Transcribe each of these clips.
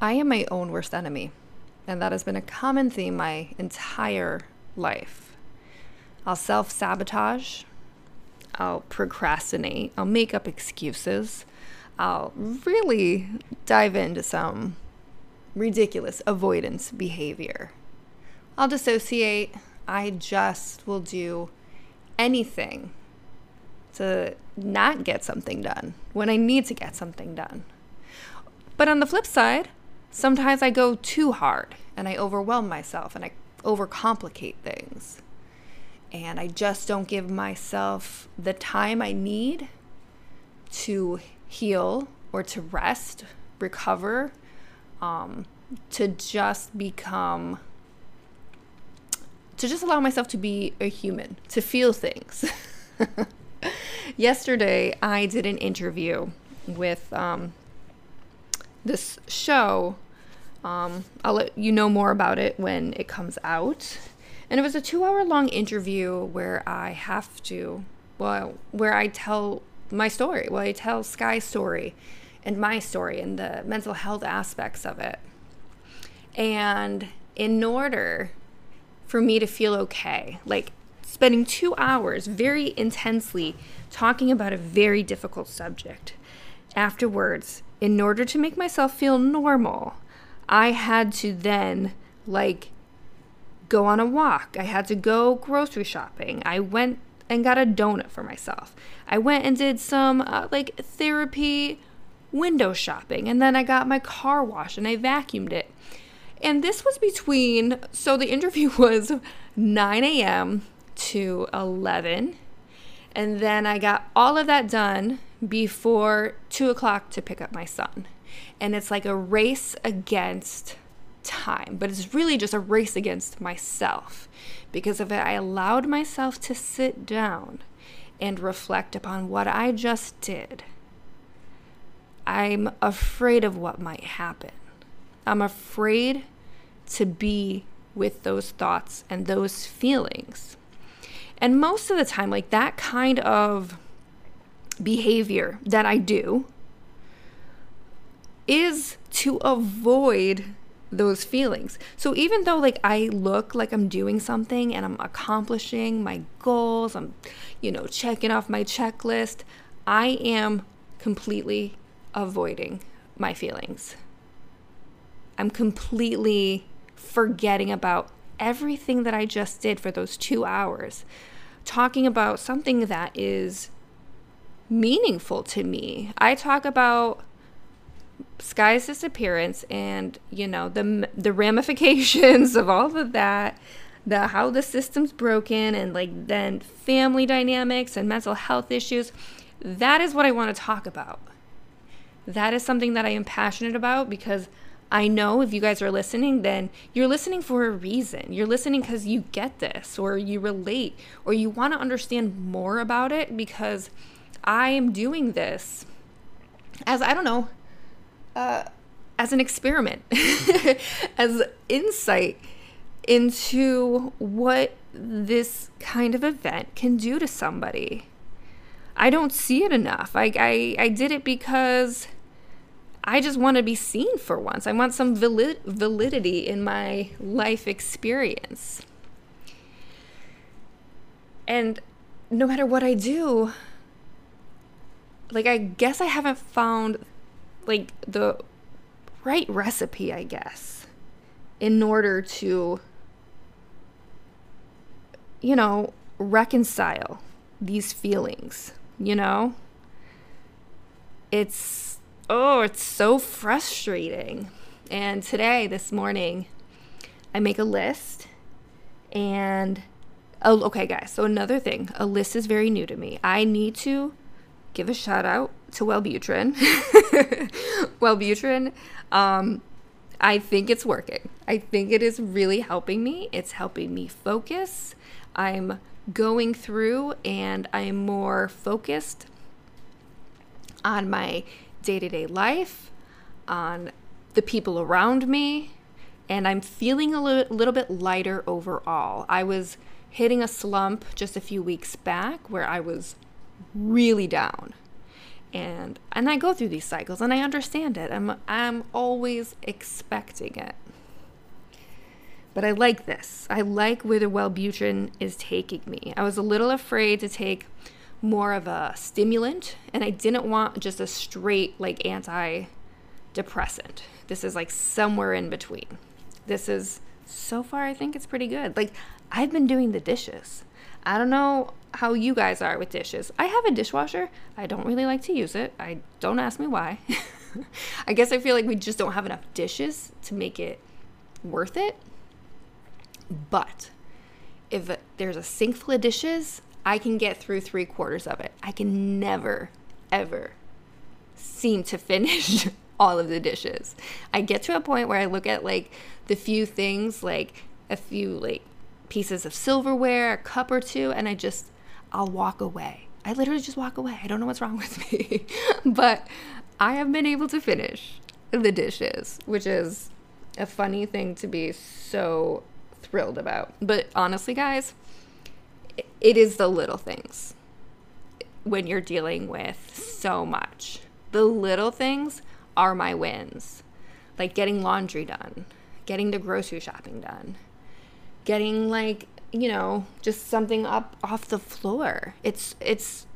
I am my own worst enemy, and that has been a common theme my entire life. I'll self sabotage, I'll procrastinate, I'll make up excuses, I'll really dive into some ridiculous avoidance behavior. I'll dissociate, I just will do anything to not get something done when I need to get something done. But on the flip side, sometimes I go too hard and I overwhelm myself and I overcomplicate things. And I just don't give myself the time I need to heal or to rest, recover, um, to just become, to just allow myself to be a human, to feel things. Yesterday, I did an interview with um, this show. Um, I'll let you know more about it when it comes out. And it was a two hour long interview where I have to, well, where I tell my story. where I tell Skye's story and my story and the mental health aspects of it. And in order for me to feel okay, like spending two hours very intensely talking about a very difficult subject, afterwards, in order to make myself feel normal, I had to then, like, go on a walk. I had to go grocery shopping. I went and got a donut for myself. I went and did some, uh, like, therapy window shopping. And then I got my car washed and I vacuumed it. And this was between, so the interview was 9 a.m. to 11. And then I got all of that done before two o'clock to pick up my son. And it's like a race against time, but it's really just a race against myself. Because if I allowed myself to sit down and reflect upon what I just did, I'm afraid of what might happen. I'm afraid to be with those thoughts and those feelings. And most of the time, like that kind of behavior that I do is to avoid those feelings. So even though like I look like I'm doing something and I'm accomplishing my goals, I'm you know, checking off my checklist, I am completely avoiding my feelings. I'm completely forgetting about everything that I just did for those 2 hours talking about something that is meaningful to me. I talk about Skye's disappearance and you know the the ramifications of all of that, the how the system's broken and like then family dynamics and mental health issues. That is what I want to talk about. That is something that I am passionate about because I know if you guys are listening, then you're listening for a reason. You're listening because you get this, or you relate, or you want to understand more about it because I am doing this as, I don't know, uh, as an experiment, as insight into what this kind of event can do to somebody. I don't see it enough. I, I, I did it because I just want to be seen for once. I want some valid- validity in my life experience. And no matter what I do, like, I guess I haven't found like the right recipe, I guess, in order to, you know, reconcile these feelings, you know? It's oh, it's so frustrating. And today, this morning, I make a list and oh, okay, guys. So another thing, a list is very new to me. I need to give a shout out to Wellbutrin. Wellbutrin, um, I think it's working. I think it is really helping me. It's helping me focus. I'm going through and I'm more focused on my day to day life, on the people around me, and I'm feeling a little, little bit lighter overall. I was hitting a slump just a few weeks back where I was really down. And and I go through these cycles and I understand it. I'm I'm always expecting it. But I like this. I like where the Wellbutrin is taking me. I was a little afraid to take more of a stimulant and I didn't want just a straight like antidepressant. This is like somewhere in between. This is so far I think it's pretty good. Like I've been doing the dishes. I don't know how you guys are with dishes. I have a dishwasher. I don't really like to use it. I don't ask me why. I guess I feel like we just don't have enough dishes to make it worth it. But if there's a sink full of dishes, I can get through three quarters of it. I can never, ever seem to finish all of the dishes. I get to a point where I look at like the few things, like a few like pieces of silverware, a cup or two, and I just, I'll walk away. I literally just walk away. I don't know what's wrong with me. but I have been able to finish the dishes, which is a funny thing to be so thrilled about. But honestly, guys, it is the little things when you're dealing with so much. The little things are my wins, like getting laundry done, getting the grocery shopping done, getting like you know just something up off the floor. It's it's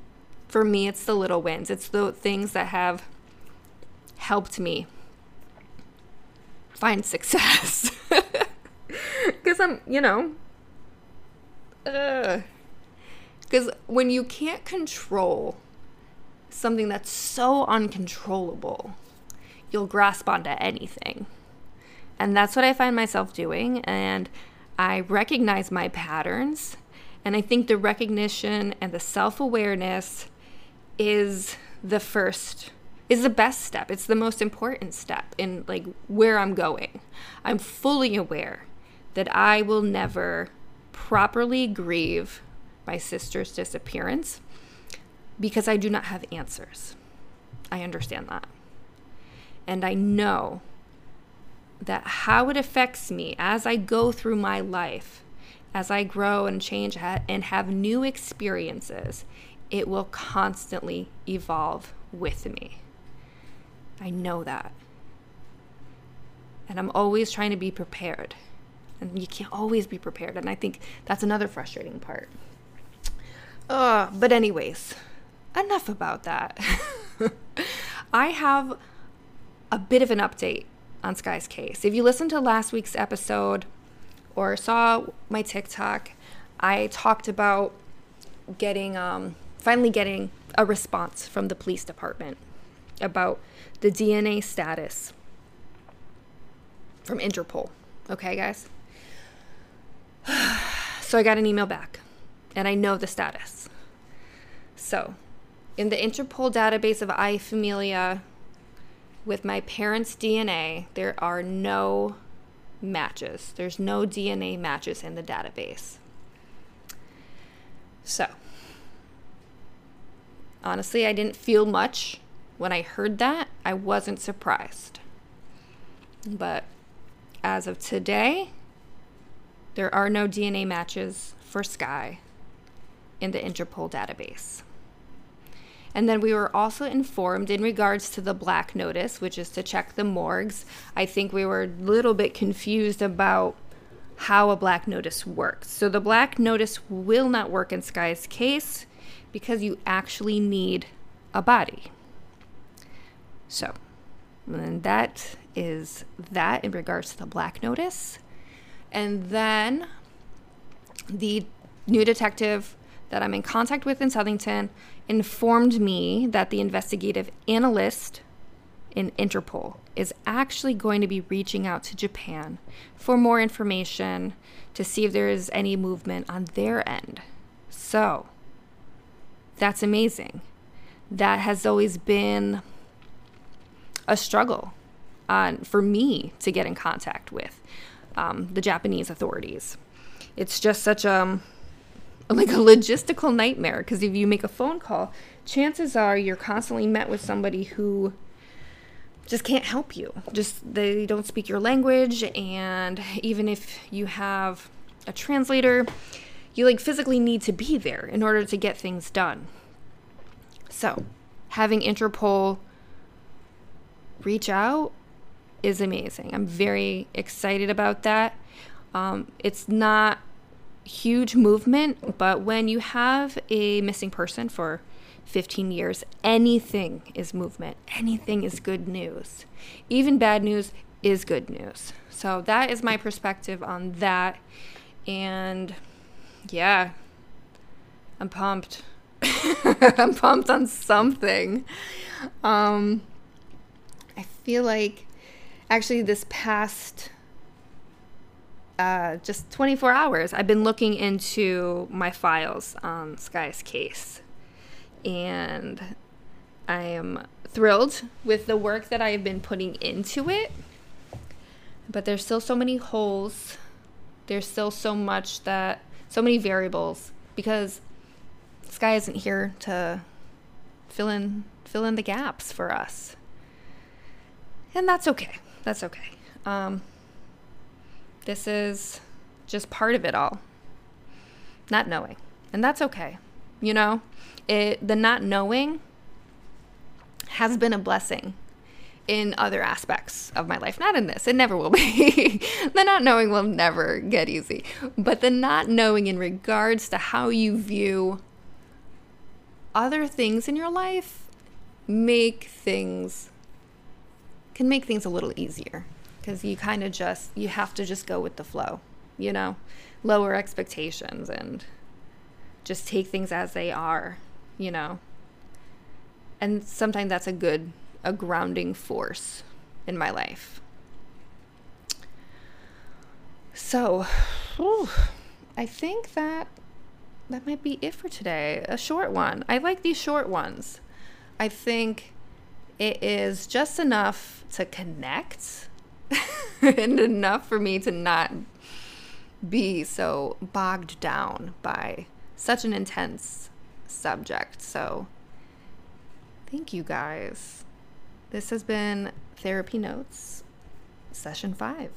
for me it's the little wins. It's the things that have helped me find success. Because i'm you know because when you can't control something that's so uncontrollable you'll grasp onto anything. And that's what i find myself doing and I recognize my patterns. And I think the recognition and the self awareness is the first, is the best step. It's the most important step in like where I'm going. I'm fully aware that I will never properly grieve my sister's disappearance because I do not have answers. I understand that. And I know that how it affects me as I go through my life, as I grow and change and have new experiences, it will constantly evolve with me. I know that. And I'm always trying to be prepared. And you can't always be prepared. And I think that's another frustrating part. Uh, but, anyways, enough about that. I have a bit of an update on Skye's case. If you listened to last week's episode or saw my TikTok, I talked about getting, um, finally getting a response from the police department about the DNA status from Interpol. Okay, guys? so I got an email back and I know the status. So, in the Interpol database of I-Familia with my parents' DNA, there are no matches. There's no DNA matches in the database. So, honestly, I didn't feel much when I heard that. I wasn't surprised. But as of today, there are no DNA matches for Skye in the Interpol database. And then we were also informed in regards to the black notice, which is to check the morgues. I think we were a little bit confused about how a black notice works. So the black notice will not work in Skye's case because you actually need a body. So, and that is that in regards to the black notice. And then the new detective that I'm in contact with in Southington informed me that the investigative analyst in Interpol is actually going to be reaching out to Japan for more information to see if there is any movement on their end. So, that's amazing. That has always been a struggle for me to get in contact with um, the Japanese authorities. It's just such a like a logistical nightmare because if you make a phone call, chances are you're constantly met with somebody who just can't help you. Just they don't speak your language and even if you have a translator, you like physically need to be there in order to get things done. So, having Interpol reach out is amazing. I'm very excited about that. Um, it's not huge movement, but when you have a missing person for 15 years, anything is movement. Anything is good news. Even bad news is good news. So that is my perspective on that. And yeah, I'm pumped. I'm pumped on something. Um, I feel like actually this past uh, just 24 hours, I've been looking into my files on Skye's case. And I am thrilled with the work that I have been putting into it. But there's still so many holes. There's still so much that, so many variables because Skye isn't here to fill in fill in the gaps for us. And that's okay. That's okay. Um, this is just part of it all. Not knowing. And that's okay. You know, it the not knowing has been a blessing in other aspects of my life. Not in this. It never will be. the not knowing will never get easy. But the not knowing in regards to how you view other things in your life make things can make things a little easier because you kind of just you have to just go with the flow you know? Lower expectations and just take things as they are you know? And sometimes that's a good a grounding force in my life. So i think that that might be it for today. A short one. I like these short ones. I think it is just enough to connect and enough for me to not be so bogged down by such an intense subject. So, thank you guys. This has been Therapy Notes, session five.